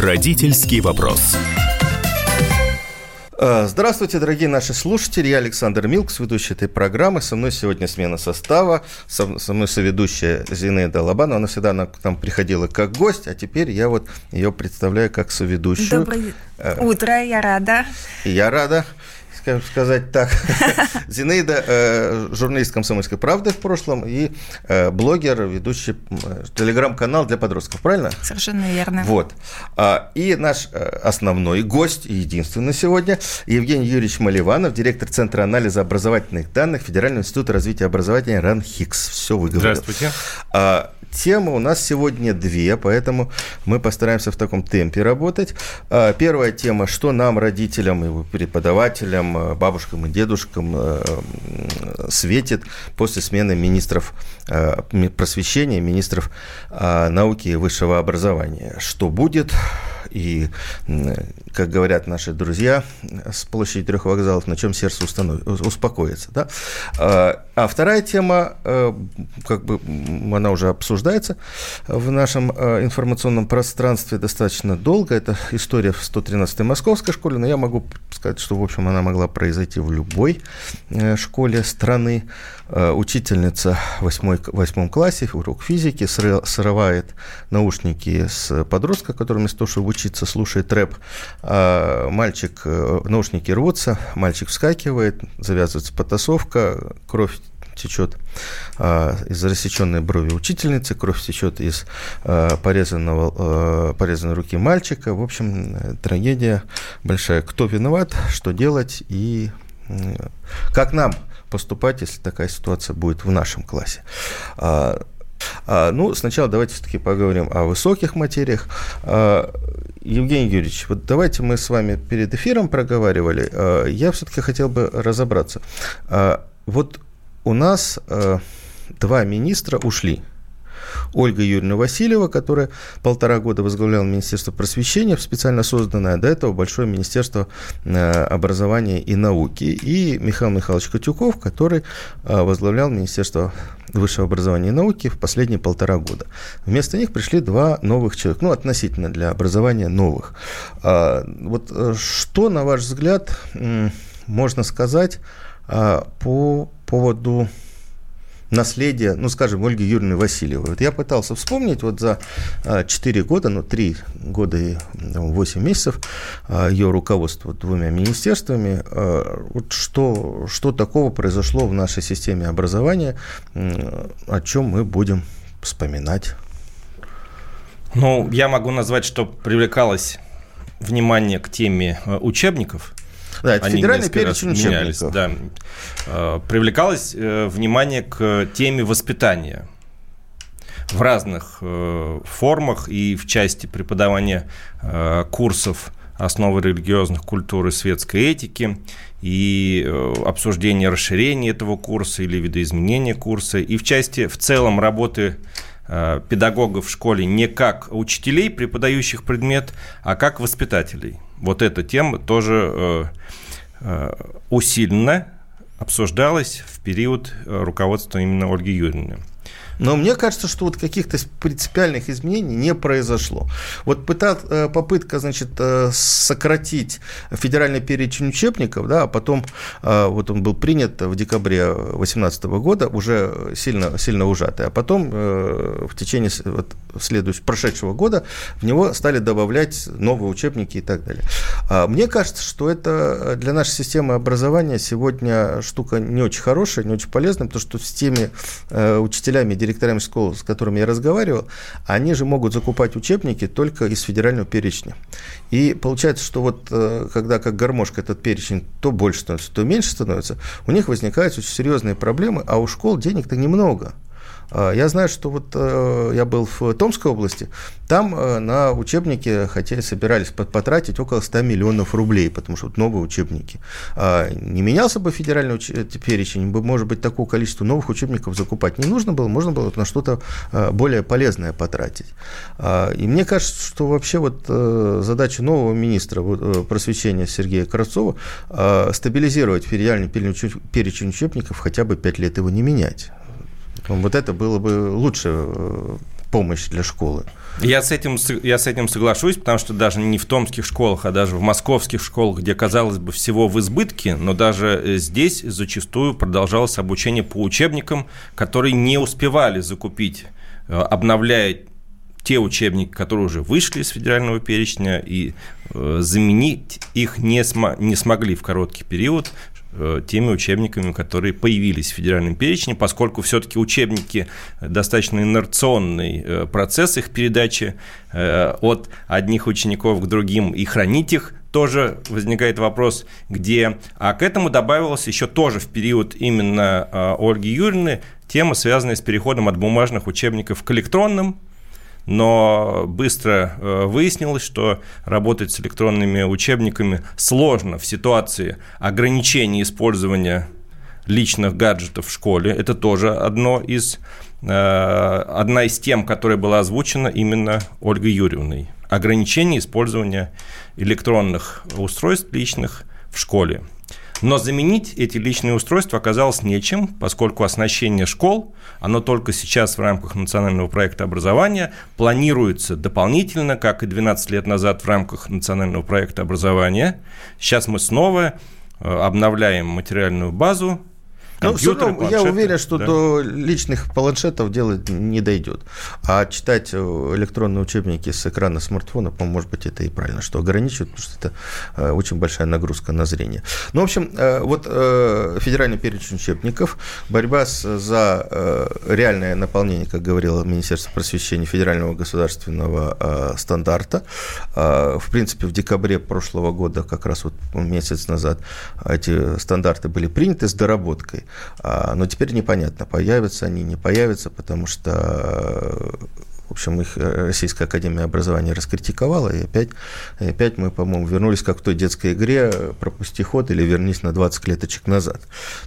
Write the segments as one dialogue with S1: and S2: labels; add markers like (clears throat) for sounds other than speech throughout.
S1: Родительский вопрос.
S2: А, здравствуйте, дорогие наши слушатели. Я Александр Милкс, ведущий этой программы. Со мной сегодня смена состава. Со, со мной соведущая Зинаида Лобанова. Она всегда к нам приходила как гость, а теперь я вот ее представляю как соведущую.
S3: Доброе э, утро, я рада.
S2: Я рада скажем сказать так. (laughs) Зинаида, э, журналист «Комсомольской правды» в прошлом и э, блогер, ведущий телеграм-канал для подростков, правильно?
S3: Совершенно верно.
S2: Вот. А, и наш э, основной гость, и единственный сегодня, Евгений Юрьевич Маливанов, директор Центра анализа образовательных данных Федерального института развития образования РАНХИКС. Все выговорил.
S4: Здравствуйте.
S2: А, темы у нас сегодня две, поэтому мы постараемся в таком темпе работать. А, первая тема, что нам, родителям и преподавателям, э, бабушкам и дедушкам э, светит после смены министров э, просвещения, министров науки и высшего образования. Что будет, и, как говорят наши друзья с площади трех вокзалов, на чем сердце успокоится. Да? А, вторая тема, как бы она уже обсуждается в нашем информационном пространстве достаточно долго. Это история в 113-й московской школе, но я могу сказать, что, в общем, она могла произойти в любой э, школе страны. Учительница в 8, 8 классе, урок физики, срывает наушники с подростка, который вместо того, чтобы учиться, слушает рэп. А мальчик, наушники рвутся, мальчик вскакивает, завязывается потасовка, кровь течет а, из рассеченной брови учительницы, кровь течет из а, порезанного, а, порезанной руки мальчика. В общем, трагедия большая. Кто виноват, что делать и как нам поступать, если такая ситуация будет в нашем классе. Ну, сначала давайте все-таки поговорим о высоких материях. Евгений Юрьевич, вот давайте мы с вами перед эфиром проговаривали. Я все-таки хотел бы разобраться. Вот у нас э, два министра ушли. Ольга Юрьевна Васильева, которая полтора года возглавляла Министерство просвещения, специально созданное до этого Большое Министерство э, образования и науки, и Михаил Михайлович Котюков, который э, возглавлял Министерство высшего образования и науки в последние полтора года. Вместо них пришли два новых человека, ну, относительно для образования новых. А, вот э, что, на ваш взгляд, можно сказать по поводу наследия, ну, скажем, Ольги Юрьевны Васильевой. Вот я пытался вспомнить вот за 4 года, ну, 3 года и 8 месяцев ее руководства двумя министерствами, вот что, что такого произошло в нашей системе образования, о чем мы будем вспоминать.
S4: Ну, я могу назвать, что привлекалось внимание к теме э, учебников –
S2: да, это Они федеральный перечень учебников.
S4: Да. Э, привлекалось э, внимание к теме воспитания в разных э, формах и в части преподавания курсов основы религиозных культур и светской этики, и обсуждение расширения этого курса или видоизменения курса, и в части в целом работы педагогов в школе не как учителей, преподающих предмет, а как воспитателей. Вот эта тема тоже Э, усиленно обсуждалась в период э, руководства именно Ольги Юрьевны.
S2: Но мне кажется, что вот каких-то принципиальных изменений не произошло. Вот э, попытка, значит, э, сократить федеральный перечень учебников, да, а потом э, вот он был принят в декабре 2018 года, уже сильно, сильно ужатый, а потом в течение вот, следующего, прошедшего года в него стали добавлять новые учебники и так далее. А мне кажется, что это для нашей системы образования сегодня штука не очень хорошая, не очень полезная, потому что с теми учителями, директорами, директорами школ, с которыми я разговаривал, они же могут закупать учебники только из федерального перечня. И получается, что вот э, когда как гармошка этот перечень то больше становится, то меньше становится, у них возникают очень серьезные проблемы, а у школ денег-то немного. А, я знаю, что вот э, я был в Томской области, там э, на учебники хотели, собирались потратить около 100 миллионов рублей, потому что вот новые учебники. А, не менялся бы федеральный уч... Э, перечень, бы, может быть, такого количества новых учебников закупать не нужно было, можно было на что-то более полезное потратить. А, и мне кажется, что вообще вот задача нового министра просвещения Сергея Кравцова стабилизировать федеральный перечень учебников хотя бы 5 лет его не менять. Вот это было бы лучше э, помощь для школы.
S4: Я с, этим, я с этим соглашусь, потому что даже не в томских школах, а даже в московских школах, где, казалось бы, всего в избытке, но даже э, здесь зачастую продолжалось обучение по учебникам, которые не успевали закупить, э, обновляя те учебники, которые уже вышли из федерального перечня, и э, заменить их не, см- не смогли в короткий период, теми учебниками, которые появились в федеральном перечне, поскольку все-таки учебники достаточно инерционный э, процесс их передачи э, от одних учеников к другим и хранить их тоже возникает вопрос, где... А к этому добавилась еще тоже в период именно Ольги Юрьевны тема, связанная с переходом от бумажных учебников к электронным, но быстро э, выяснилось, что работать с электронными учебниками сложно в ситуации ограничения использования личных гаджетов в школе. Это тоже одно из, э, одна из тем, которая была озвучена именно Ольгой Юрьевной. Ограничение использования электронных устройств личных в школе. Но заменить эти личные устройства оказалось нечем, поскольку оснащение школ, оно только сейчас в рамках национального проекта образования планируется дополнительно, как и 12 лет назад в рамках национального проекта образования. Сейчас мы снова э, обновляем материальную базу,
S2: ну, все равно я уверен, что да. до личных планшетов дело не дойдет. А читать э, электронные учебники с экрана смартфона, по может быть, это и правильно, что ограничивают, потому что это э, очень большая нагрузка на зрение. Ну, в общем, э, вот федеральный перечень учебников, борьба за реальное наполнение, как говорило Министерство просвещения федерального государственного стандарта. В принципе, в декабре прошлого года, как раз вот месяц назад, эти стандарты были приняты с доработкой. А, но теперь непонятно, появятся они, не появятся, потому что в общем, их э, Российская Академия Образования раскритиковала, и опять, и опять мы, по-моему, вернулись как в той детской игре «Пропусти ход» или «Вернись на 20 клеточек назад».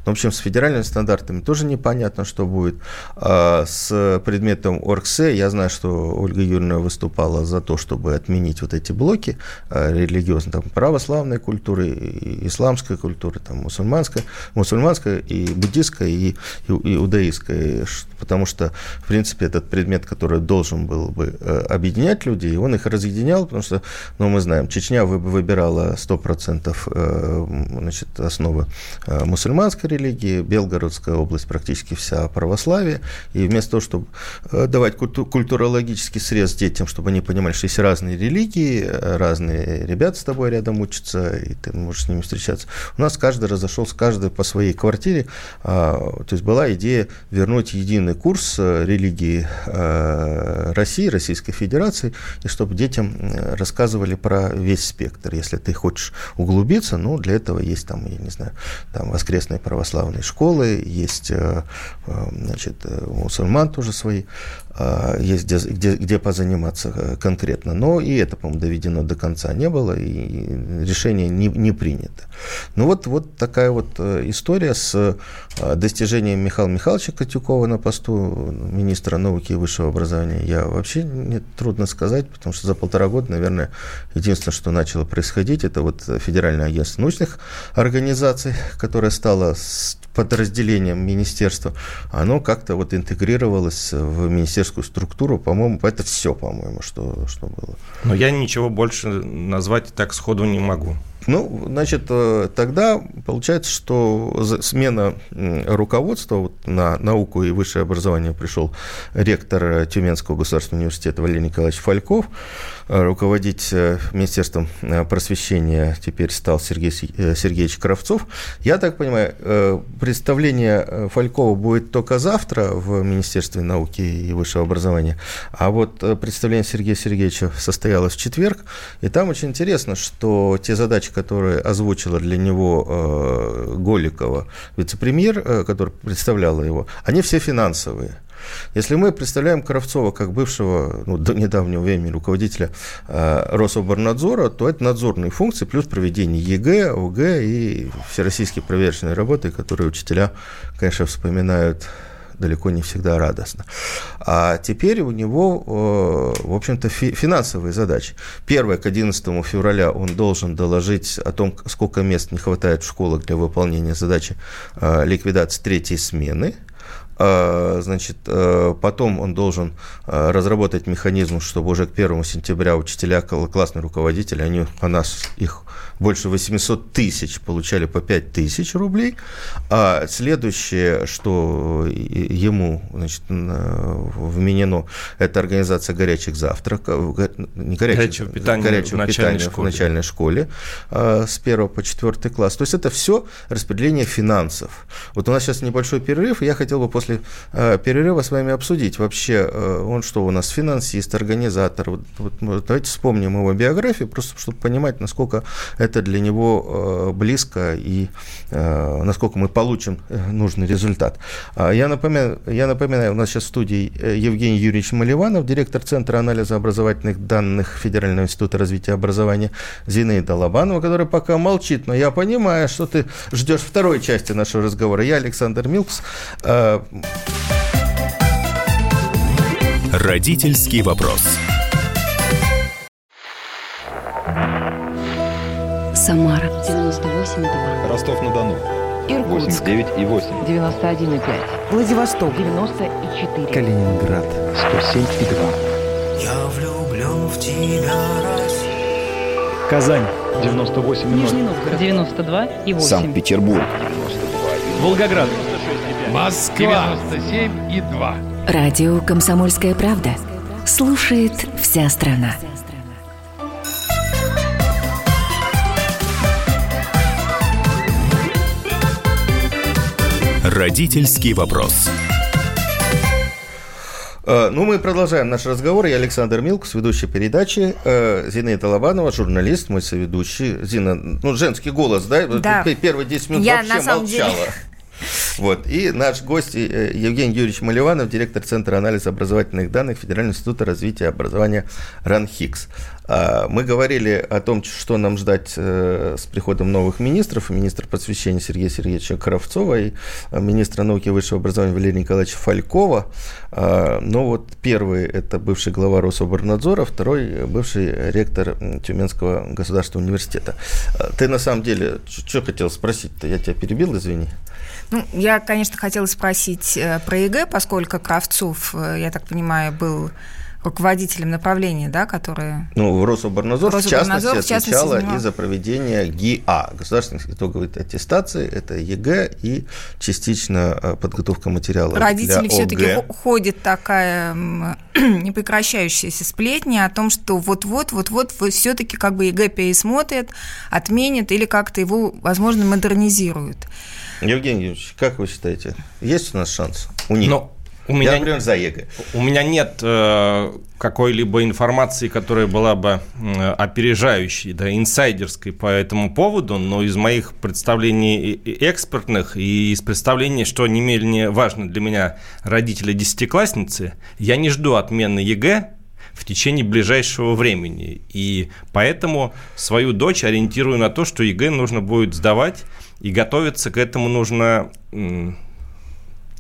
S2: Но, в общем, с федеральными стандартами тоже непонятно, что будет. А с предметом ОРКСЕ я знаю, что Ольга Юрьевна выступала за то, чтобы отменить вот эти блоки а, религиозные, там, православной культуры, исламской культуры, там, мусульманской, мусульманской и буддистской, и иудаистской, потому что, в принципе, этот предмет, который должен должен был бы э, объединять людей, он их разъединял, потому что, ну, мы знаем, Чечня выбирала 100% э, значит, основы э, мусульманской религии, Белгородская область практически вся православие, и вместо того, чтобы давать культурологический срез детям, чтобы они понимали, что есть разные религии, разные ребята с тобой рядом учатся, и ты можешь с ними встречаться, у нас каждый разошелся, каждый по своей квартире, а, то есть была идея вернуть единый курс религии России, Российской Федерации, и чтобы детям э, рассказывали про весь спектр. Если ты хочешь углубиться, ну, для этого есть там, я не знаю, там воскресные православные школы, есть, э, э, значит, мусульман тоже свои есть где, где, где позаниматься э, конкретно. Но и это, по-моему, доведено до конца не было, и решение не, не принято. Ну вот, вот такая вот э, история с э, достижением Михаила Михайловича Котюкова на посту министра науки и высшего образования. Я вообще не трудно сказать, потому что за полтора года, наверное, единственное, что начало происходить, это вот Федеральное агентство научных организаций, которое стало подразделением министерства, оно как-то вот интегрировалось в министерскую структуру, по-моему, это все, по-моему, что, что было.
S4: Но я ничего больше назвать так сходу не могу.
S2: Ну, значит, э, тогда получается, что смена руководства вот на науку и высшее образование пришел ректор Тюменского государственного университета Валерий Николаевич Фальков. Э, руководить э, Министерством просвещения теперь стал Сергей Сергеевич Кравцов. Я так понимаю, представление Фалькова будет только завтра в Министерстве науки и высшего образования, а вот представление Сергея Сергеевича состоялось в четверг, и там очень интересно, что те задачи, которые озвучила для него э, Голикова, вице-премьер, э, который представляла его, они все финансовые. Если мы представляем Кравцова как бывшего, ну, до недавнего времени руководителя э, Рособорнадзора, то это надзорные функции плюс проведение ЕГЭ, ОГЭ и всероссийские проверочные работы, которые учителя, конечно, вспоминают далеко не всегда радостно. А теперь у него, э, в общем-то, финансовые задачи. Первое, к 11 февраля он должен доложить о том, сколько мест не хватает в школах для выполнения задачи э, ликвидации третьей смены – значит, э, потом он должен э, разработать механизм, чтобы уже к 1 сентября учителя, классные руководители, они у нас их больше 800 тысяч получали по 5 тысяч рублей. А следующее, что ему значит, вменено, это организация горячих завтраков,
S4: не горячих, горячего питания, горячего
S2: в, питания школе. в начальной школе а, с 1 по 4 класс. То есть это все распределение финансов. Вот у нас сейчас небольшой перерыв, и я хотел бы после а, перерыва с вами обсудить вообще, а, он что у нас, финансист, организатор. Вот, вот, давайте вспомним его биографию, просто чтобы понимать, насколько это для него э, близко и э, насколько мы получим э, нужный результат. А я напоминаю, я напоминаю, у нас сейчас в студии Евгений Юрьевич Маливанов, директор Центра анализа образовательных данных Федерального института развития образования Зинаида Лобанова, которая пока молчит, но я понимаю, что ты ждешь второй части нашего разговора. Я Александр Милкс.
S1: Родительский вопрос.
S5: Самара 98,2.
S6: Ростов-на-Дону.
S5: Иркутск.
S6: 89,8.
S5: 91,5. Владивосток. 94.
S6: Калининград. 107,2.
S7: Я влюблен в тебя, Россия.
S6: Казань. 98,0.
S5: Нижний Новгород. 92,8.
S6: Санкт-Петербург.
S8: 92,2. Волгоград.
S9: Москва. 97,2.
S5: Радио «Комсомольская правда». Слушает вся страна.
S1: Родительский вопрос.
S2: Э, ну, мы продолжаем наш разговор. Я Александр Милкус, ведущий передачи. Э, Зина Талабанова, журналист, мой соведущий. Зина, ну, женский голос, да?
S3: Да.
S2: Первые 10 минут
S3: Я,
S2: вообще молчала. Деле... (laughs) Вот. И наш гость э, Евгений Юрьевич Маливанов, директор Центра анализа образовательных данных Федерального института развития образования РАНХиГС. А, мы говорили о том, что нам ждать э, с приходом новых министров, министр просвещения Сергея Сергеевича Кравцова и э, министра науки и высшего образования Валерия Николаевича Фалькова. А, но вот первый – это бывший глава Рособорнадзора, второй – бывший ректор Тюменского государственного университета. А, ты на самом деле, что хотел спросить-то? Я тебя перебил, извини.
S3: Ну, я, конечно, хотела спросить э, про ЕГЭ, поскольку Кравцов, я так понимаю, был руководителем направления, да, которые...
S2: Ну, Рособорнадзор, Рособорнадзор в частности, отвечала и за проведение ГИА, государственных итоговой аттестации, это ЕГЭ и частично э, подготовка материала
S3: Родители все-таки ходит такая (clears throat) непрекращающаяся сплетня о том, что вот-вот, вот-вот все-таки как бы ЕГЭ пересмотрят, отменят или как-то его, возможно, модернизируют.
S2: Евгений Юрьевич, как вы считаете, есть у нас шанс у них?
S4: Но у меня, Я, например, за ЕГЭ. У меня нет э, какой-либо информации, которая была бы э, опережающей, да, инсайдерской по этому поводу, но из моих представлений экспертных и из представлений, что не менее важно для меня родители десятиклассницы, я не жду отмены ЕГЭ, в течение ближайшего времени. И поэтому свою дочь ориентирую на то, что ЕГЭ нужно будет сдавать, и готовиться к этому нужно...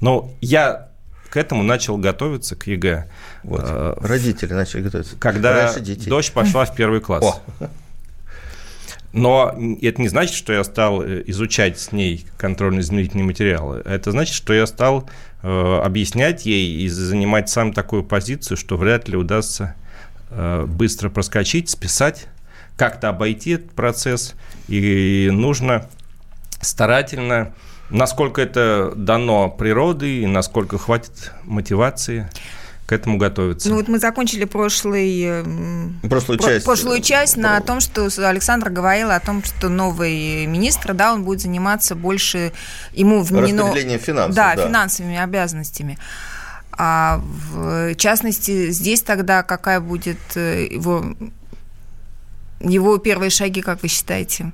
S4: Но я к этому начал готовиться, к ЕГЭ.
S2: Вот. А, Родители начали готовиться.
S4: Когда дочь пошла в первый класс. О. Но это не значит, что я стал э, изучать с ней контрольно-измерительные материалы. Это значит, что я стал э, объяснять ей и занимать сам такую позицию, что вряд ли удастся э, быстро проскочить, списать, как-то обойти этот процесс. И нужно старательно насколько это дано природой и насколько хватит мотивации к этому готовиться.
S3: Ну вот мы закончили прошлый,
S2: прошлую про, часть,
S3: прошлую часть на том, что Александр говорил о том, что новый министр, да, он будет заниматься больше, ему вменено...
S2: Распределением финансов.
S3: Да, да, финансовыми обязанностями. А в частности, здесь тогда какая будет э, его, его первые шаги, как вы считаете?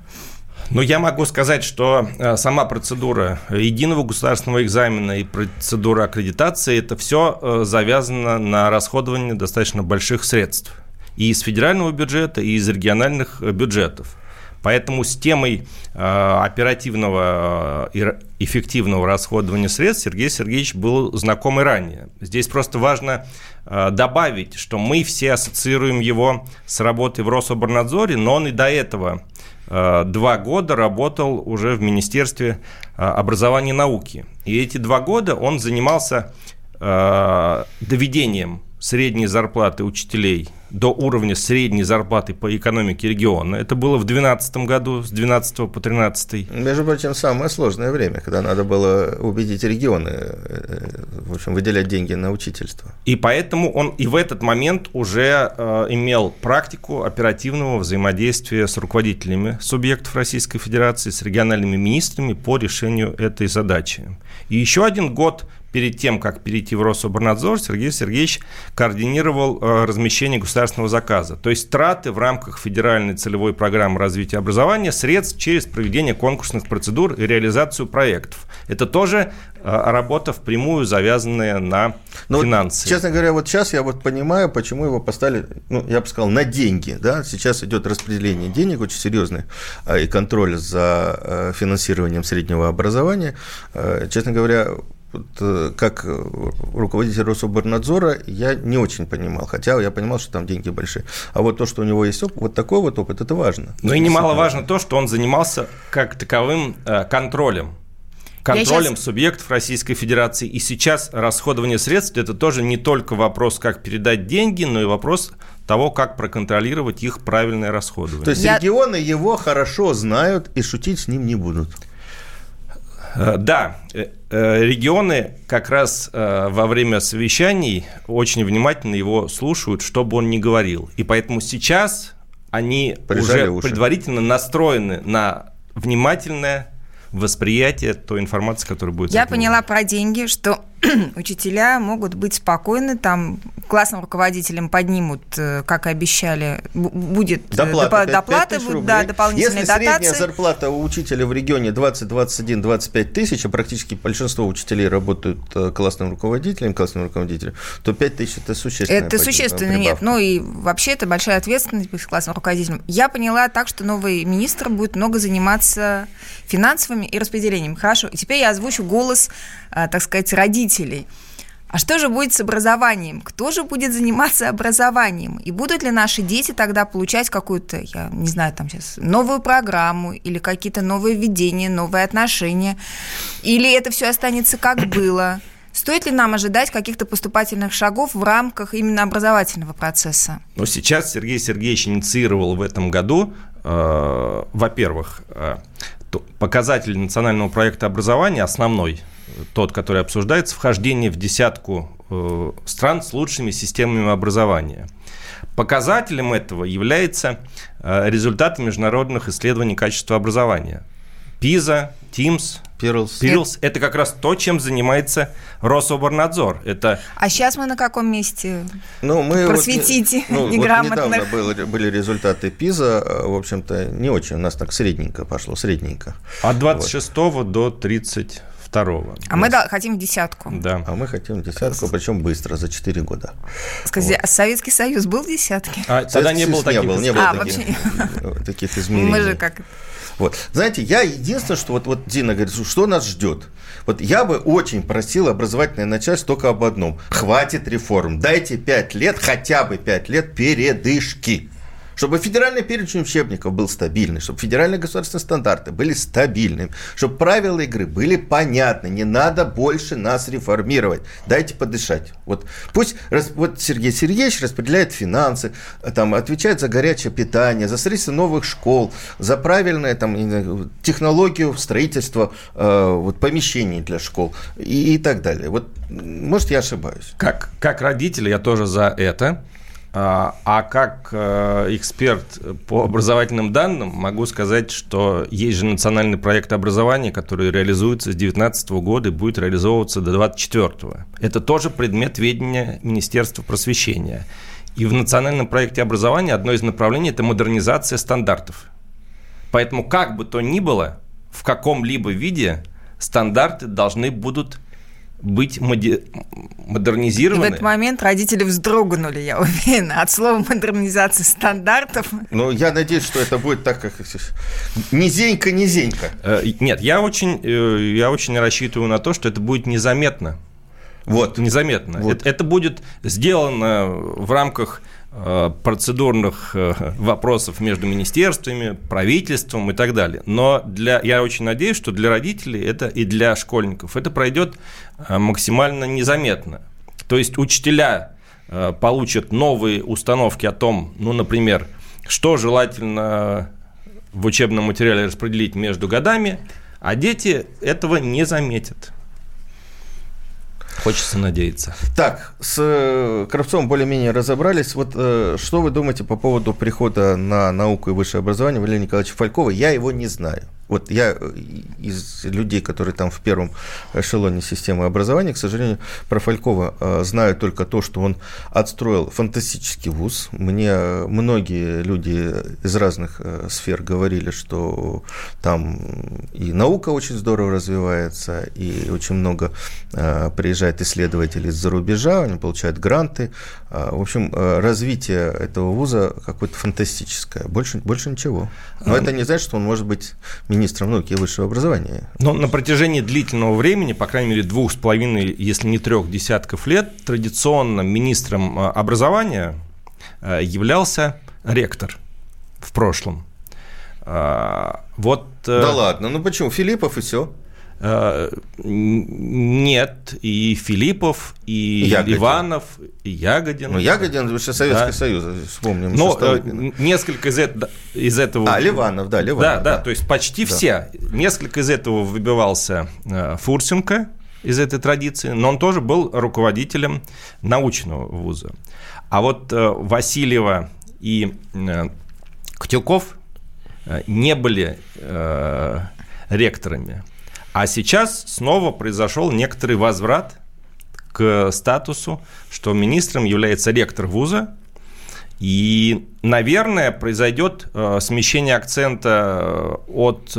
S4: Ну, я могу сказать, что э, сама процедура единого государственного экзамена и процедура аккредитации – это все э, завязано на расходование достаточно больших средств и из федерального бюджета, и из региональных э, бюджетов. Поэтому с темой оперативного и эффективного расходования средств Сергей Сергеевич был знаком и ранее. Здесь просто важно добавить, что мы все ассоциируем его с работой в Рособорнадзоре, но он и до этого два года работал уже в Министерстве образования и науки. И эти два года он занимался доведением средней зарплаты учителей до уровня средней зарплаты по экономике региона. Это было в 2012 году, с 12 по 13.
S2: Между прочим, самое сложное время, когда надо было убедить регионы, э, в общем, выделять деньги на учительство.
S4: И поэтому он и в этот момент уже э, имел практику оперативного взаимодействия с руководителями субъектов Российской Федерации, с региональными министрами по решению этой задачи. И еще один год перед тем, как перейти в Рособорнадзор, Сергей Сергеевич координировал э, размещение государственного заказа, то есть траты в рамках федеральной целевой программы развития образования средств через проведение конкурсных процедур и реализацию проектов. Это тоже э, работа впрямую завязанная на Но ну, финансы.
S2: честно говоря, вот сейчас я вот понимаю, почему его поставили, ну, я бы сказал, на деньги. Да? Сейчас идет распределение денег очень серьезный э, и контроль за финансированием среднего образования. Честно говоря, вот, как руководитель Рособорнадзора я не очень понимал, хотя я понимал, что там деньги большие. А вот то, что у него есть опыт, вот такой вот опыт, это важно.
S4: Ну и немаловажно то, что он занимался как таковым э, контролем контролем сейчас... субъектов Российской Федерации. И сейчас расходование средств – это тоже не только вопрос, как передать деньги, но и вопрос того, как проконтролировать их правильное расходование.
S2: То есть Я... регионы его хорошо знают и шутить с ним не будут.
S4: Э, да, э, э, регионы как раз во время совещаний очень внимательно его слушают, что бы он ни говорил. И поэтому сейчас они Прижали уже уши. предварительно настроены на внимательное восприятие той информации, которая будет.
S3: Я поняла про деньги, что (clears throat) учителя могут быть спокойны, там классным руководителям поднимут, э, как и обещали, будет
S2: доплата,
S3: доп, доплаты, будут, да, дополнительные
S2: Если
S3: дотации.
S2: средняя зарплата у учителя в регионе 20, 21, 25 тысяч, а практически большинство учителей работают э, классным руководителем, классным руководителем, то 5 тысяч – это существенно.
S3: Это существенно, нет. Ну и вообще это большая ответственность быть классным руководителем. Я поняла так, что новый министр будет много заниматься финансовыми и распределением. Хорошо. И теперь я озвучу голос, э, так сказать, родителей – а что же будет с образованием? Кто же будет заниматься образованием? И будут ли наши дети тогда получать какую-то, я не знаю, там сейчас, новую программу или какие-то новые введения, новые отношения? Или это все останется как (coughs) было? Стоит ли нам ожидать каких-то поступательных шагов в рамках именно образовательного процесса?
S4: Ну, сейчас Сергей Сергеевич инициировал в этом году, э, во-первых, э, показатель национального проекта образования основной – тот, который обсуждается, вхождение в десятку э, стран с лучшими системами образования. Показателем этого является э, результат международных исследований качества образования. ПИЗа, ТИМС, Пирлс. Пирлс – это как раз то, чем занимается Рособорнадзор. Это...
S3: А сейчас мы на каком месте? Ну, мы Просветите вот, ну, неграмотных.
S2: Вот недавно были, были результаты ПИЗа, э, в общем-то, не очень, у нас так средненько пошло, средненько.
S4: От 26 вот. до 30 второго.
S3: А мы да, хотим десятку.
S2: Да. А мы хотим десятку, причем быстро, за 4 года.
S3: Скажите, вот. а Советский Союз был в десятке?
S4: А, тогда не было таких,
S2: не было, не было а, таких, вообще... таких изменений.
S3: Мы же как...
S2: Вот. Знаете, я единственное, что вот, вот Дина говорит, что нас ждет. Вот я бы очень просил образовательное начальство только об одном. Хватит реформ. Дайте 5 лет, хотя бы 5 лет передышки чтобы федеральный перечень учебников был стабильный, чтобы федеральные государственные стандарты были стабильными, чтобы правила игры были понятны, не надо больше нас реформировать, дайте подышать. Вот пусть вот Сергей Сергеевич распределяет финансы, там, отвечает за горячее питание, за строительство новых школ, за правильное там, технологию строительства э, вот, помещений для школ и, и так далее. Вот, может, я ошибаюсь.
S4: Как, как родитель я тоже за это. А, а как э, эксперт по образовательным данным могу сказать, что есть же национальный проект образования, который реализуется с 2019 года и будет реализовываться до 2024. Это тоже предмет ведения Министерства просвещения. И в национальном проекте образования одно из направлений – это модернизация стандартов. Поэтому как бы то ни было, в каком-либо виде стандарты должны будут быть моди- модернизированы.
S3: в этот момент родители вздрогнули, я уверена, от слова модернизации стандартов.
S2: Ну, я надеюсь, что это будет так, как... Низенько, низенько.
S4: Э, Нет, я очень, э, я очень рассчитываю на то, что это будет незаметно.
S2: Вот.
S4: Незаметно.
S2: Вот.
S4: Это, это будет сделано в рамках процедурных э, вопросов между министерствами, правительством и так далее. Но для, я очень надеюсь, что для родителей это и для школьников это пройдет э, максимально незаметно. То есть учителя э, получат новые установки о том, ну, например, что желательно в учебном материале распределить между годами, а дети этого не заметят. Хочется надеяться.
S2: Так, с э, Кравцом более-менее разобрались. Вот э, что вы думаете по поводу прихода на науку и высшее образование Валерия Николаевича Фалькова? Я его не знаю. Вот я э, из людей, которые там в первом эшелоне системы образования, к сожалению, про Фалькова э, знаю только то, что он отстроил фантастический вуз. Мне э, многие люди из разных сфер говорили, что там и наука очень здорово развивается, и очень много приезжает исследователей из-за рубежа, они получают гранты. А, В общем, развитие этого вуза какое-то фантастическое. Больше, больше ничего. Но это не значит, что он может быть министром науки и высшего образования.
S4: Но на протяжении длительного времени, по крайней мере, двух с половиной, если не трех десятков лет, традиционно министром э, образования э, являлся ректор в прошлом. А, Вот э,
S2: Да ладно, ну почему? Филиппов и все.
S4: Э, нет, и Филиппов, и
S2: Ягодин.
S4: Иванов, и Ягодин.
S2: Ну, Ягодин, же Советский
S4: Да.
S2: Союз, вспомним.
S4: Но э, несколько из, эт- из этого...
S2: А, Ливанов, да, Ливанов.
S4: Да, да, то есть почти
S2: Да.
S4: все. Несколько из этого выбивался э, Фурсенко из этой традиции, но он тоже был руководителем научного вуза. А вот Васильева и Ктюков не были ректорами. А сейчас снова произошел некоторый возврат к статусу, что министром является ректор вуза, и, наверное, произойдет э, смещение акцента э, от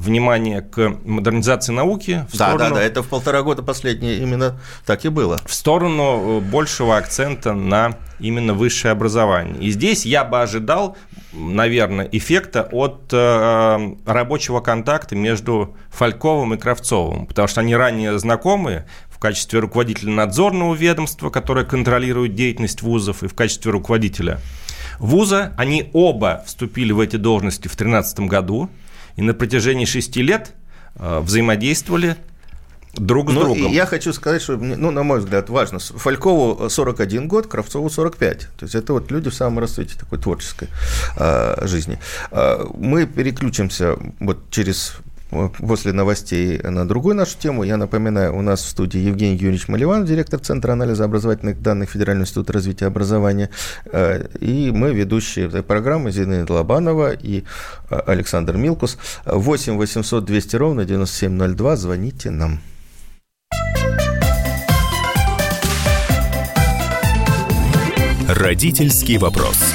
S4: внимания к модернизации науки в
S2: Да,
S4: сторону,
S2: да, да, это в полтора года последнее именно так и было.
S4: в сторону э, большего акцента на именно высшее образование. И здесь я бы ожидал, наверное, эффекта от э, рабочего контакта между Фальковым и Кравцовым, потому что они ранее знакомы в качестве руководителя надзорного ведомства, которое контролирует деятельность вузов, и в качестве руководителя вуза. Они оба вступили в эти должности в 2013 году, и на протяжении шести лет э, взаимодействовали друг с
S2: Ну,
S4: другом.
S2: я хочу сказать, что, ну, на мой взгляд, важно. Фалькову 41 год, Кравцову 45. То есть это вот люди в самом расцвете такой творческой а, жизни. А, мы переключимся вот через э, после новостей на другую нашу тему. Я напоминаю, у нас в студии Евгений Юрьевич Маливан, директор Центра анализа образовательных данных Федерального института развития образования. Э, И мы, ведущие этой программы, Зинаида Лобанова и э, Александр Милкус. 8 800 200 ровно 9702. Звоните нам.
S1: Родительский вопрос.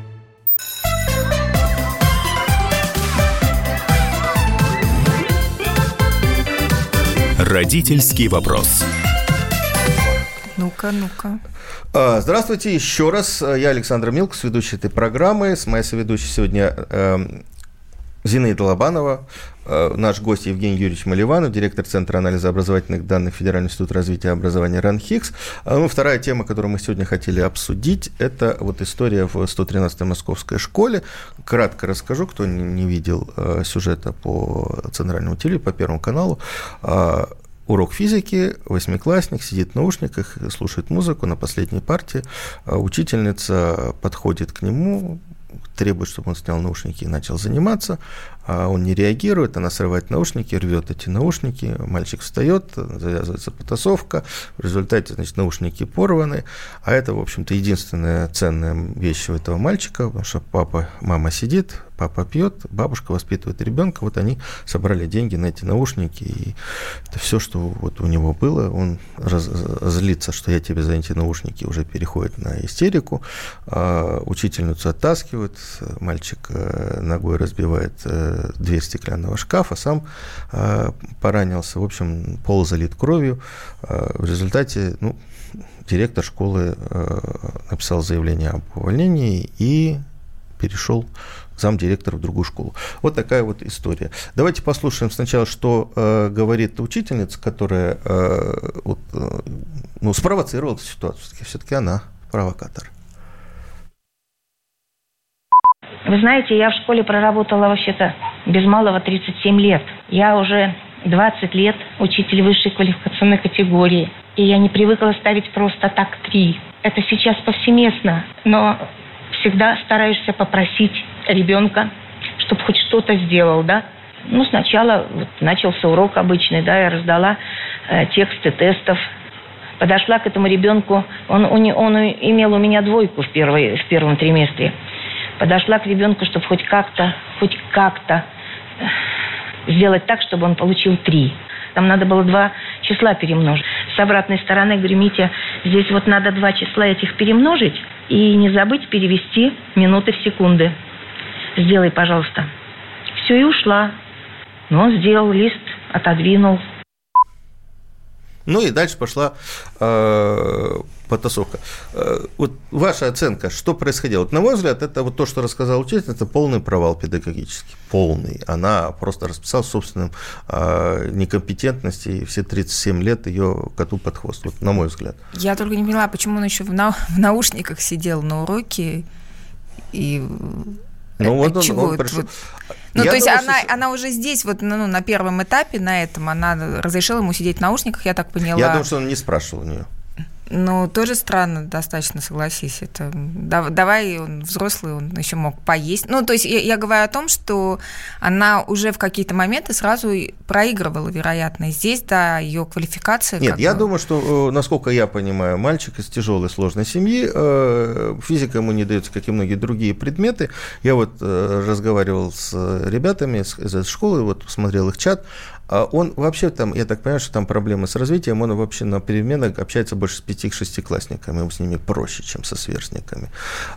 S1: Родительский вопрос.
S3: Ну-ка, ну-ка.
S2: А, Здравствуйте еще раз. Я Александр Милкус, ведущий этой программы. С моей соведущей сегодня эм, Зинаида Лобанова, э, наш гость Евгений Юрьевич Маливанов, директор Центра анализа образовательных данных Федерального института развития образования РАНХИКС. А, Ну, вторая тема, которую мы сегодня хотели обсудить, это вот история в 113-й московской школе. Кратко расскажу, кто не видел э, сюжета по центральному телевидению, по Первому каналу. А, Урок физики, восьмиклассник сидит в наушниках, слушает музыку на последней партии. А Учительница подходит к нему, требует, чтобы он снял наушники и начал заниматься, он не реагирует, она срывает наушники, рвет эти наушники, мальчик встает, завязывается потасовка, в результате, значит, наушники порваны, а это, в общем-то, единственная ценная вещь у этого мальчика, потому что папа, мама сидит, папа пьет, бабушка воспитывает ребенка, вот они собрали деньги на эти наушники, и это все, что вот у него было, он раз, злится, что я тебе за эти наушники уже переходит на истерику, а учительницу оттаскивают, мальчик э, ногой разбивает э, дверь стеклянного шкафа, сам э, поранился, в общем, пол залит кровью, в результате, ну, директор школы написал заявление об увольнении и перешел замдиректора в другую школу. Вот такая вот история. Давайте послушаем сначала, что э, говорит учительница, которая э, вот, э, ну, спровоцировала эту ситуацию. Все-таки она провокатор.
S10: Вы знаете, я в школе проработала вообще-то без малого 37 лет. Я уже 20 лет учитель высшей квалификационной категории. И я не привыкла ставить просто так три. Это сейчас повсеместно. Но всегда стараешься попросить ребенка, чтобы хоть что-то сделал, да. Ну, сначала вот, начался урок обычный, да, я раздала э, тексты тестов, подошла к этому ребенку, он, он, он имел у меня двойку в, первой, в первом триместре, подошла к ребенку, чтобы хоть как-то, хоть как-то э, сделать так, чтобы он получил три. Там надо было два числа перемножить. С обратной стороны, говорю, Митя, здесь вот надо два числа этих перемножить и не забыть перевести минуты в секунды. Сделай, пожалуйста. Все, и ушла. Но он сделал лист, отодвинул.
S2: Ну и дальше пошла э, потасовка. Э, вот ваша оценка, что происходило? Вот, на мой взгляд, это вот то, что рассказал учитель, это полный провал педагогический. Полный. Она просто расписала собственным э, некомпетентности, и все 37 лет ее коту под хвост, вот, на мой взгляд.
S3: Я только не поняла, почему он еще в, на, в наушниках сидел на уроке и ну, вот он, он пришел. Вот, ну, я то есть думаю, она, что... она уже здесь, вот ну, на первом этапе, на этом, она разрешила ему сидеть в наушниках, я так поняла.
S2: Я думаю, что он не спрашивал у нее.
S3: Ну, тоже странно, достаточно, согласись. Это давай он взрослый, он еще мог поесть. Ну, то есть я, я говорю о том, что она уже в какие-то моменты сразу проигрывала, вероятно. здесь, да, ее квалификация.
S2: Нет, я бы... думаю, что, э, насколько я понимаю, мальчик из тяжелой сложной семьи, э, физика ему не дается, как и многие другие предметы. Я вот э, разговаривал с ребятами из школы, вот смотрел их чат, а он вообще там, я так понимаю, что там проблемы с развитием, он вообще на переменах общается больше с пяти-шестиклассниками, ему с ними проще, чем со сверстниками.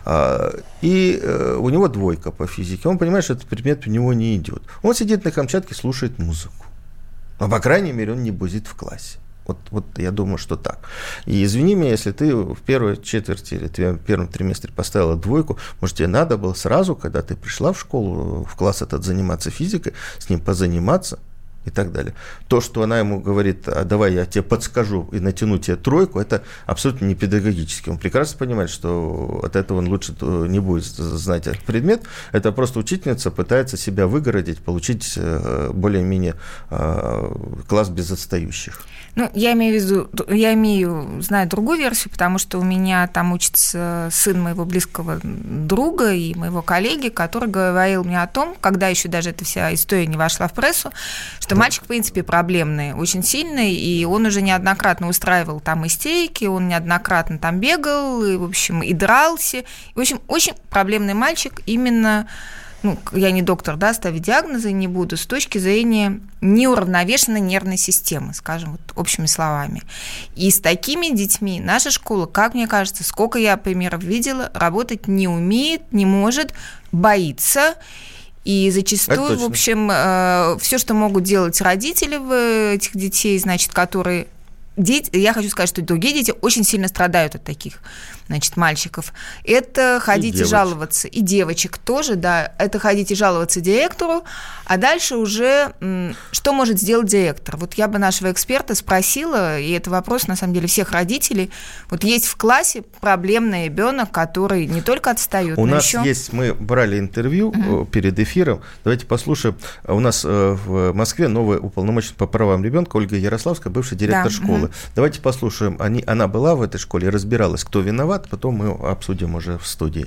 S2: А, и э, у него двойка по физике, он понимает, что этот предмет у него не идет. Он сидит на Камчатке, слушает музыку. Но, по крайней мере, он не бузит в классе. Вот, вот я думаю, что так. И извини меня, если ты в первой четверти или в первом триместре поставила двойку, может, тебе надо было сразу, когда ты пришла в школу, в класс этот заниматься физикой, с ним позаниматься, и так далее. То, что она ему говорит, а давай я тебе подскажу и натяну тебе тройку, это абсолютно не педагогически. Он прекрасно понимает, что от этого он лучше не будет знать этот предмет. Это просто учительница пытается себя выгородить, получить э, более-менее э, класс без отстающих.
S3: Ну, я имею в виду, я имею, знаю другую версию, потому что у меня там учится сын моего близкого друга и моего коллеги, который говорил мне о том, когда еще даже эта вся история не вошла в прессу, что мальчик, в принципе, проблемный, очень сильный, и он уже неоднократно устраивал там истерики, он неоднократно там бегал, и, в общем, и дрался. В общем, очень проблемный мальчик именно ну, я не доктор, да, ставить диагнозы не буду, с точки зрения неуравновешенной нервной системы, скажем, вот общими словами. И с такими детьми наша школа, как мне кажется, сколько я примеров видела, работать не умеет, не может, боится. И зачастую, в общем, э, все, что могут делать родители этих детей, значит, которые дети, я хочу сказать, что другие дети очень сильно страдают от таких значит, мальчиков, это ходить и, и жаловаться, и девочек тоже, да, это ходить и жаловаться директору, а дальше уже что может сделать директор? Вот я бы нашего эксперта спросила, и это вопрос, на самом деле, всех родителей, вот есть в классе проблемный ребенок, который не только отстает,
S2: У нас еще... есть, мы брали интервью угу. перед эфиром, давайте послушаем, у нас э, в Москве новый уполномоченный по правам ребенка Ольга Ярославская, бывший директор да. школы. Угу. Давайте послушаем, они, она была в этой школе, разбиралась, кто виноват, потом мы обсудим уже в студии.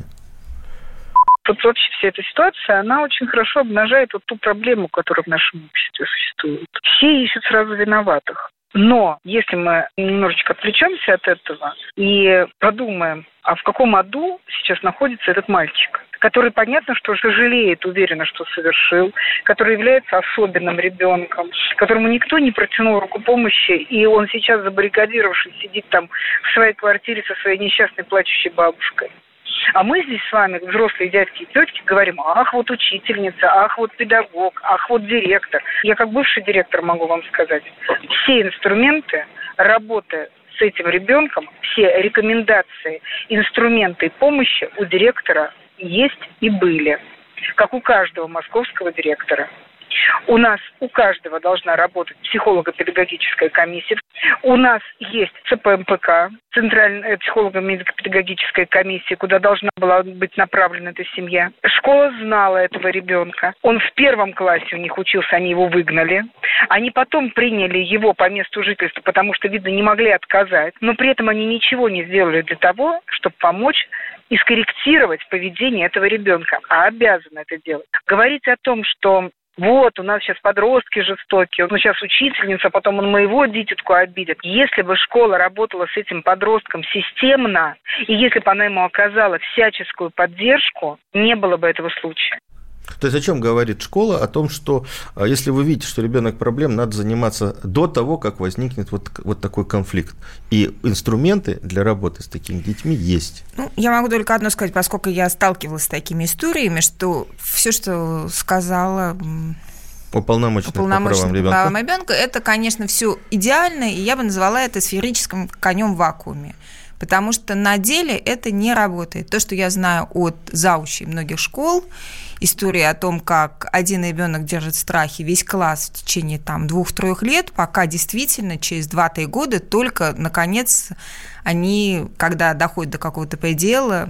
S11: вот вообще вся эта ситуация, она очень хорошо обнажает вот ту проблему, которая в нашем обществе существует. Все ищут сразу виноватых. Но если мы немножечко отвлечемся от этого и подумаем, а в каком аду сейчас находится этот мальчик, который, понятно, что жалеет, уверенно, что совершил, который является особенным ребенком, которому никто не протянул руку помощи, и он сейчас забаррикадировавшись сидит там в своей квартире со своей несчастной плачущей бабушкой. А мы здесь с вами, взрослые дядьки и тетки, говорим, ах, вот учительница, ах, вот педагог, ах, вот директор. Я как бывший директор могу вам сказать, все инструменты работы с этим ребенком, все рекомендации, инструменты помощи у директора есть и были, как у каждого московского директора. У нас у каждого должна работать психолого-педагогическая комиссия. У нас есть ЦПМПК, Центральная психолого-медико-педагогическая комиссия, куда должна была быть направлена эта семья. Школа знала этого ребенка. Он в первом классе у них учился, они его выгнали. Они потом приняли его по месту жительства, потому что, видно, не могли отказать. Но при этом они ничего не сделали для того, чтобы помочь и скорректировать поведение этого ребенка, а обязаны это делать. Говорить о том, что вот, у нас сейчас подростки жестокие, он сейчас учительница, потом он моего дитятку обидит. Если бы школа работала с этим подростком системно, и если бы она ему оказала всяческую поддержку, не было бы этого случая.
S2: То есть о чем говорит школа? О том, что а, если вы видите, что ребенок проблем, надо заниматься до того, как возникнет вот, вот такой конфликт. И инструменты для работы с такими детьми есть.
S3: Ну, я могу только одно сказать, поскольку я сталкивалась с такими историями, что все, что сказала
S2: уполномоченных, уполномоченных по правам ребенка. правам
S3: ребенка, это, конечно, все идеально, и я бы назвала это сферическим конем в вакууме. Потому что на деле это не работает. То, что я знаю от заучей многих школ, история о том, как один ребенок держит в страхе весь класс в течение там двух-трех лет, пока действительно через 2-3 года только, наконец, они, когда доходят до какого-то предела,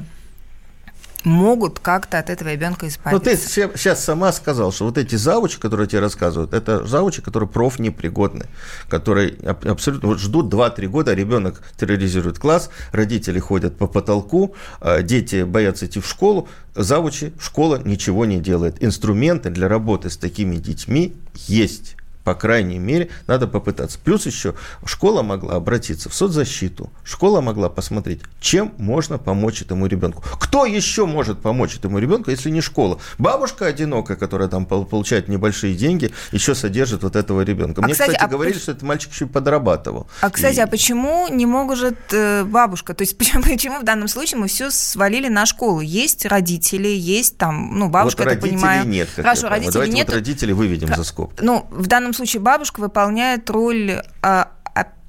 S3: могут как-то от этого ребенка избавиться.
S2: Ну, ты сейчас сама сказал, что вот эти завучи, которые тебе рассказывают, это завучи, которые профнепригодны, которые абсолютно вот ждут 2-3 года, ребенок терроризирует класс, родители ходят по потолку, а дети боятся идти в школу, завучи, школа ничего не делает. Инструменты для работы с такими детьми есть по крайней мере, надо попытаться. Плюс еще школа могла обратиться в соцзащиту, школа могла посмотреть, чем можно помочь этому ребенку. Кто еще может помочь этому ребенку, если не школа? Бабушка одинокая, которая там получает небольшие деньги, еще содержит вот этого ребенка. А, Мне, кстати, кстати а говорили, что этот мальчик еще и подрабатывал.
S3: А, кстати,
S2: и...
S3: а почему не может э, бабушка? То есть (laughs) почему, почему в данном случае мы все свалили на школу? Есть родители, есть там, ну, бабушка, вот я
S2: родителей
S3: понимаю.
S2: нет. Хорошо, родителей Давайте нет. вот родителей выведем за скобки.
S3: Ну, в данном случае бабушка выполняет роль а,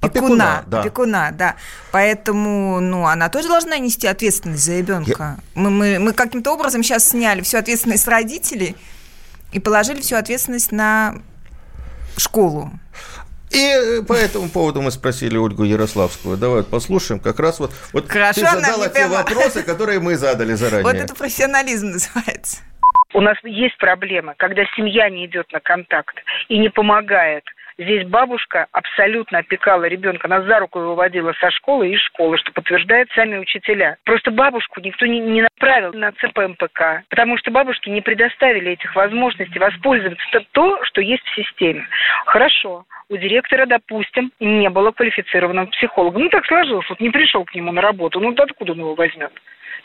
S3: опекуна, опекуна, да. опекуна, да. Поэтому, ну, она тоже должна нести ответственность за ребенка. Я... Мы, мы, мы каким-то образом сейчас сняли всю ответственность с родителей и положили всю ответственность на школу.
S2: И по этому поводу мы спросили Ольгу Ярославскую. Давай послушаем. Как раз вот, вот
S3: Хорошо,
S2: ты задала те прямо... вопросы, которые мы задали заранее.
S3: Вот это профессионализм называется.
S11: У нас есть проблема, когда семья не идет на контакт и не помогает. Здесь бабушка абсолютно опекала ребенка, она за руку его водила со школы и из школы, что подтверждают сами учителя. Просто бабушку никто не, не направил на ЦПМПК, потому что бабушки не предоставили этих возможностей воспользоваться то, что есть в системе. Хорошо, у директора, допустим, не было квалифицированного психолога. Ну, так сложилось, вот не пришел к нему на работу, ну, откуда он его возьмет?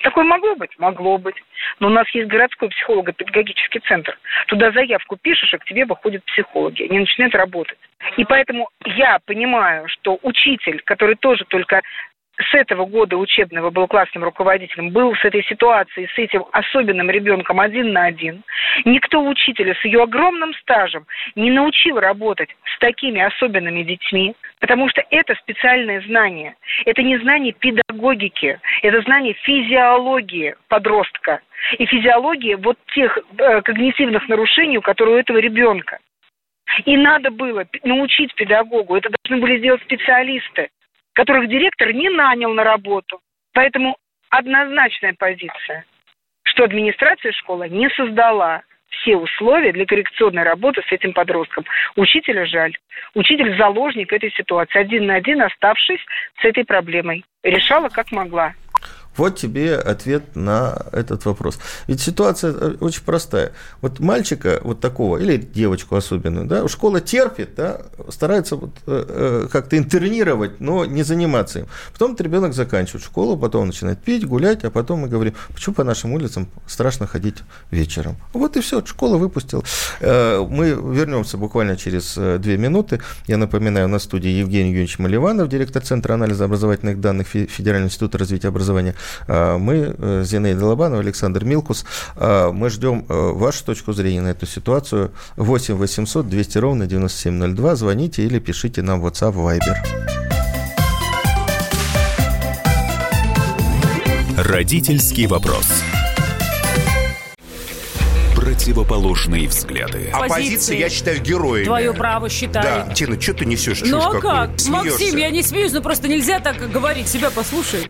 S11: Такое могло быть? Могло быть. Но у нас есть городской психолого-педагогический центр. Туда заявку пишешь, и к тебе выходят психологи. Они начинают работать. И поэтому я понимаю, что учитель, который тоже только с этого года учебного был классным руководителем, был с этой ситуацией, с этим особенным ребенком один на один. Никто учителя с ее огромным стажем не научил работать с такими особенными детьми, потому что это специальное знание. Это не знание педагогики, это знание физиологии подростка и физиологии вот тех э, когнитивных нарушений, которые у этого ребенка. И надо было научить педагогу, это должны были сделать специалисты которых директор не нанял на работу. Поэтому однозначная позиция, что администрация школы не создала все условия для коррекционной работы с этим подростком. Учителя жаль. Учитель заложник этой ситуации, один на один оставшись с этой проблемой. Решала как могла.
S2: Вот тебе ответ на этот вопрос. Ведь ситуация э, очень простая. Вот мальчика вот такого, или девочку особенную, да, школа терпит, да, старается вот, э, э как-то интернировать, но не заниматься им. Потом ребенок заканчивает школу, потом начинает пить, гулять, а потом мы говорим, почему по нашим улицам страшно ходить вечером. Вот и все, школа выпустила. Э, мы вернемся буквально через две минуты. Я напоминаю, на студии Евгений Юрьевич Маливанов, директор Центра анализа образовательных данных Федерального института развития образования. А, мы, э, Зинаида Лобанова, Александр Милкус, а, мы ждем э, вашу точку зрения на эту ситуацию. 8 800 200 ровно 9702. Звоните или пишите нам в WhatsApp, Viber.
S1: Родительский вопрос. Противоположные взгляды.
S12: Оппозиция, я считаю, героями.
S13: Твое право считаю.
S12: Да. Тина, что ты несешь?
S13: Ну а как? Смеешься? Максим, я не смеюсь, но просто нельзя так говорить. Себя послушай.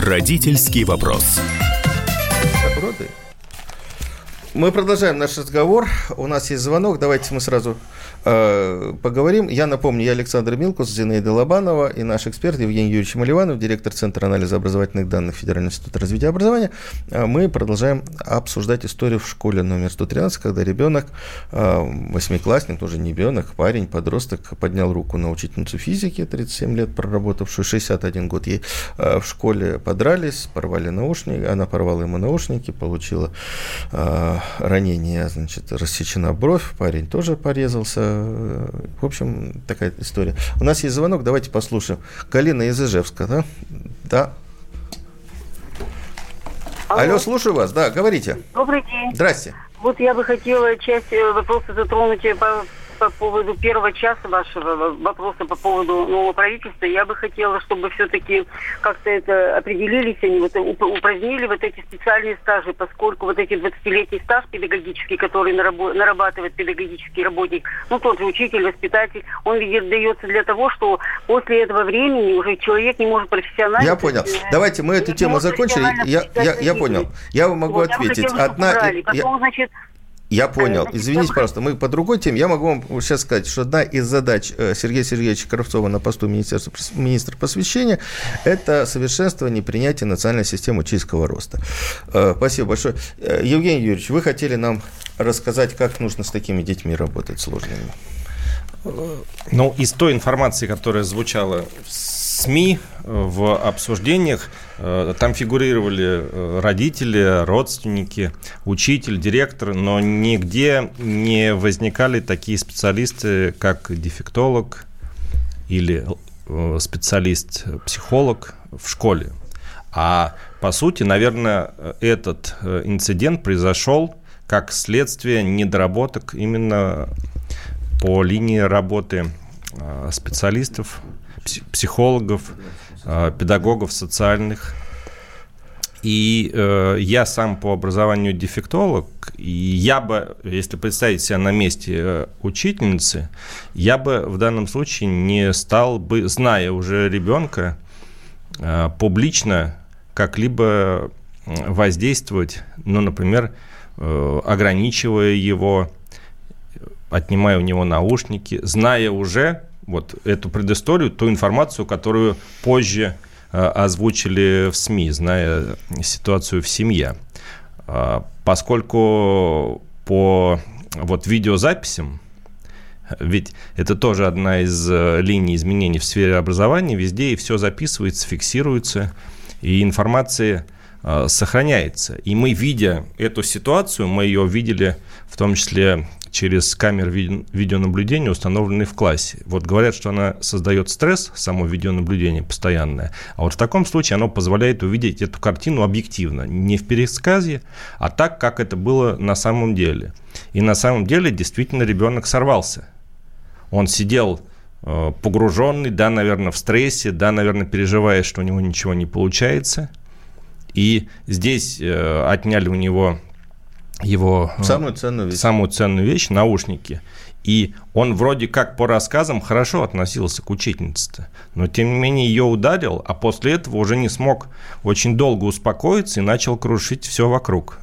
S1: Родительский вопрос.
S2: Мы продолжаем наш разговор. У нас есть звонок. Давайте мы сразу поговорим. Я напомню, я Александр Милкус, Зинаида Лобанова и наш эксперт Евгений Юрьевич Маливанов, директор Центра анализа образовательных данных Федерального института развития образования. Э, мы продолжаем обсуждать историю в школе номер 113, когда ребенок, э, восьмиклассник, тоже не ребенок, парень, подросток, поднял руку на учительницу физики, 37 лет проработавшую, 61 год ей в школе подрались, порвали наушники, она порвала ему наушники, получила ранение, значит, рассечена бровь, парень тоже порезался, в общем, такая история. У нас есть звонок, давайте послушаем. Галина из Ижевска, да? Да. Алло. Алло, слушаю вас, да, говорите.
S14: Добрый день.
S2: Здрасте.
S14: Вот я бы хотела часть э, вопроса затронуть э, по по поводу первого часа вашего вопроса по поводу нового правительства, я бы хотела, чтобы все-таки как-то это определились, они вот упразднили вот эти специальные стажи, поскольку вот эти 20-летний стаж педагогический, который нарабатывает педагогический работник, ну тот же учитель, воспитатель, он ведь дается для того, что после этого времени уже человек не может профессионально...
S2: Я понял. Давайте мы эту тему закончили. Я, я, я понял. Я могу вот, ответить.
S14: Я хотела, Одна... Потом, я... значит,
S2: я понял. Извините, пожалуйста, мы по другой теме. Я могу вам сейчас сказать, что одна из задач э, Сергея Сергеевича Кравцова на посту министерства, министра просвещения – это совершенствование и принятие национальной системы учительского роста. Э, спасибо большое. Э, Евгений Юрьевич, вы хотели нам рассказать, как нужно с такими детьми работать сложными?
S4: Ну, из той информации, которая звучала в СМИ, в обсуждениях, Э, там фигурировали э, родители, родственники, учитель, директор, но нигде не возникали такие специалисты, как дефектолог или э, специалист-психолог в школе. А по сути, наверное, этот инцидент произошел как следствие недоработок именно по линии работы специалистов, психологов, Э, педагогов социальных. И э, я сам по образованию дефектолог, и я бы, если представить себя на месте э, учительницы, я бы в данном случае не стал бы, зная уже ребенка, э, публично как-либо воздействовать, ну, например, э, ограничивая его, отнимая у него наушники, зная уже, вот эту предысторию, ту информацию, которую позже э, озвучили в СМИ, зная ситуацию в семье. А, поскольку по вот видеозаписям Ведь это тоже одна из э, линий изменений в сфере образования. Везде и все записывается, фиксируется, и информация э, сохраняется. И мы, видя эту ситуацию, мы ее видели в том числе через камеры ви- видеонаблюдения, установленные в классе. Вот говорят, что она создает стресс, само видеонаблюдение постоянное, а вот в таком случае оно позволяет увидеть эту картину объективно, не в пересказе, а так, как это было на самом деле. И на самом деле действительно ребенок сорвался. Он сидел э, погруженный, да, наверное, в стрессе, да, наверное, переживая, что у него ничего не получается. И здесь э, отняли у него его э,
S2: самую ценную вещь.
S4: самую ценную вещь наушники. И он вроде как по рассказам хорошо относился к учительнице, но тем не менее ее ударил, а после этого уже не смог очень долго успокоиться и начал крушить все вокруг.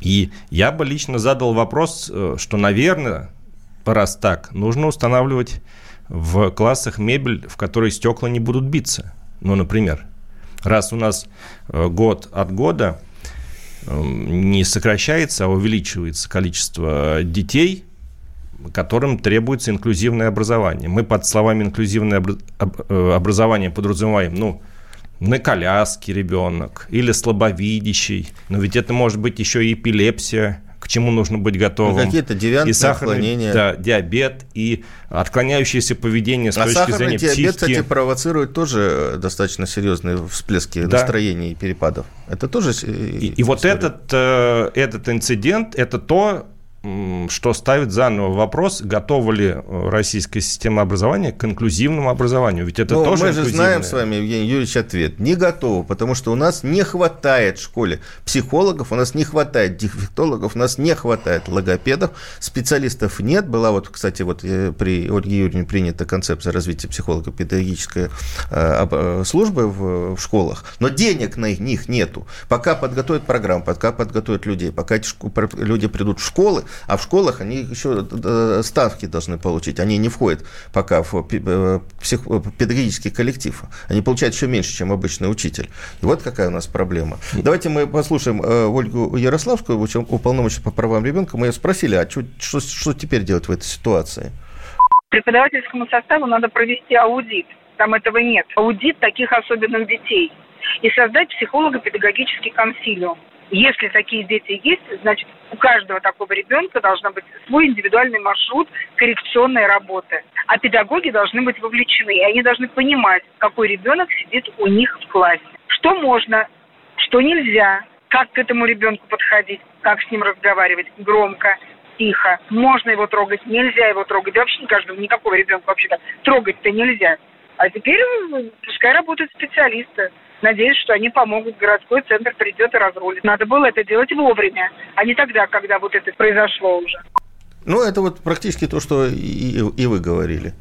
S4: И я бы лично задал вопрос, э, что, наверное, раз так, нужно устанавливать в классах мебель, в которой стекла не будут биться. Ну, например, раз у нас э, год от года не сокращается, а увеличивается количество детей, которым требуется инклюзивное образование. Мы под словами инклюзивное э, образование подразумеваем, ну, на коляске ребенок или слабовидящий, но ведь это может быть еще и эпилепсия, к чему нужно быть готовым.
S2: Ну, какие-то девиантные
S4: и сахарный,
S2: отклонения.
S4: Да, диабет и отклоняющееся поведение с
S2: а
S4: точки зрения
S2: диабет,
S4: психики.
S2: кстати, провоцирует тоже достаточно серьезные всплески
S4: Да.
S2: настроения и перепадов. Это тоже... э,
S4: И, и вот этот, э, этот инцидент, это то, что ставит заново вопрос, готова ли э, российская система образования к инклюзивному образованию. Ведь это
S2: Ну,
S4: тоже
S2: мы же знаем с вами, Евгений Юрьевич, ответ. Не готовы, потому что у нас не хватает в школе психологов, у нас не хватает дефектологов, у нас не хватает логопедов, специалистов нет. Была вот, кстати, вот э, при Ольге Юрьевне принята концепция развития психолого-педагогической э, службы в, школах, но денег на их- них нету. Пока подготовят программу, пока подготовят людей, пока люди придут в школы, а в школах они еще э, ставки должны получить. Они не входят пока в э, псих- э, педагогический коллектив. Они получают еще меньше, чем обычный учитель. И вот какая у нас проблема. Давайте мы послушаем э, Ольгу Ярославскую, уполномоченную по правам ребенка. Мы ее спросили, а что, что теперь делать в этой ситуации?
S11: Преподавательскому составу надо провести аудит. Там этого нет. Аудит таких особенных детей. И создать психолого-педагогический консилиум. Если такие дети есть, значит, у каждого такого ребенка должен быть свой индивидуальный маршрут коррекционной работы. А педагоги должны быть вовлечены, и они должны понимать, какой ребенок сидит у них в классе. Что можно, что нельзя, как к этому ребенку подходить, как с ним разговаривать громко, тихо. Можно его трогать, нельзя его трогать. Да вообще каждого, никакого ребенка вообще-то трогать-то нельзя. А теперь пускай работают специалисты. Надеюсь, что они помогут, городской центр придет и разрулит. Надо было это делать вовремя, а не тогда, когда вот это произошло уже.
S2: Ну, это вот практически то, что и, и вы говорили.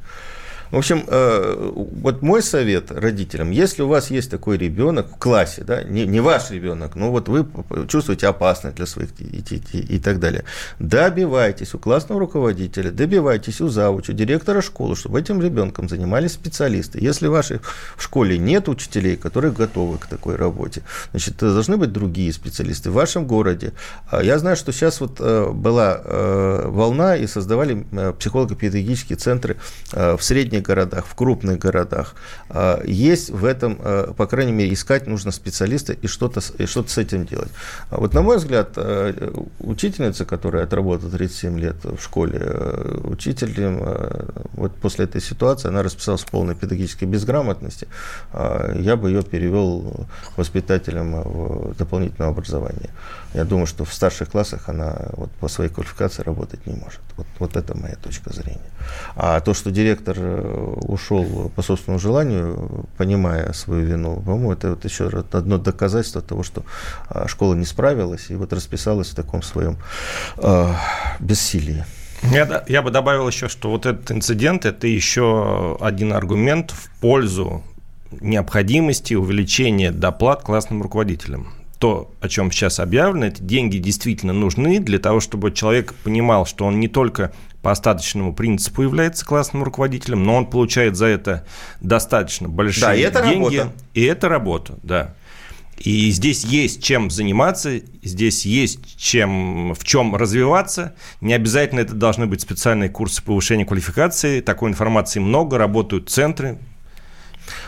S2: В общем, э, вот мой совет родителям, если у вас есть такой ребенок в классе, да, не, не ваш ребенок, но вот вы чувствуете опасность для своих детей и, так далее, добивайтесь у классного руководителя, добивайтесь у завуча, директора школы, чтобы этим ребенком занимались специалисты. Если в вашей школе нет учителей, которые готовы к такой работе, значит, должны быть другие специалисты в вашем городе. А Я знаю, что сейчас вот э, была э, волна и создавали э, психолого-педагогические центры э, в средних городах, в крупных городах. Э, Есть в этом, э, по крайней мере, искать нужно специалиста и что-то с- и что-то с этим делать. А Вот, на мой взгляд, учительница, которая отработала 37 лет в школе, учителем, вот после этой ситуации она расписалась в полной педагогической безграмотности, а я бы ее перевел воспитателем в дополнительное образование. Я думаю, что в старших классах она вот по своей квалификации работать не может. Вот, вот это моя точка зрения. А то, что директор э, ушел по собственному желанию, понимая свою вину, по-моему, это вот еще одно доказательство того, что а, школа не справилась и вот расписалась в таком своем э, бессилии.
S4: Я, я бы добавил еще, что вот этот инцидент – это еще один аргумент в пользу необходимости увеличения доплат классным руководителям. То, о чем сейчас объявлено, эти деньги действительно нужны для того, чтобы человек понимал, что он не только по остаточному принципу является классным руководителем, но он получает за это достаточно большие
S2: Да, и это
S4: деньги.
S2: работа.
S4: И это работа, да. И здесь есть чем заниматься, здесь есть чем, в чем развиваться. Не обязательно это должны быть специальные курсы повышения квалификации. Такой информации много, работают центры,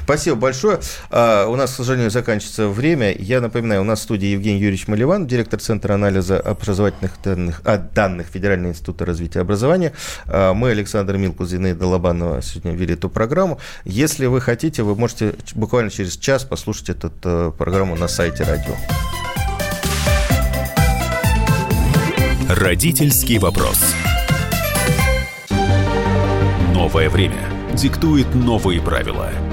S2: Спасибо большое. А, у нас, к сожалению, заканчивается время. Я напоминаю, у нас в студии Евгений Юрьевич Маливан, директор Центра анализа образовательных данных, а, данных Федерального института развития образования. А, мы, Александр Милкус, Зинаида Лобанова, сегодня вели эту программу. Если вы хотите, вы можете буквально через час послушать эту э, программу на сайте радио.
S1: Родительский вопрос. Новое время диктует новые правила –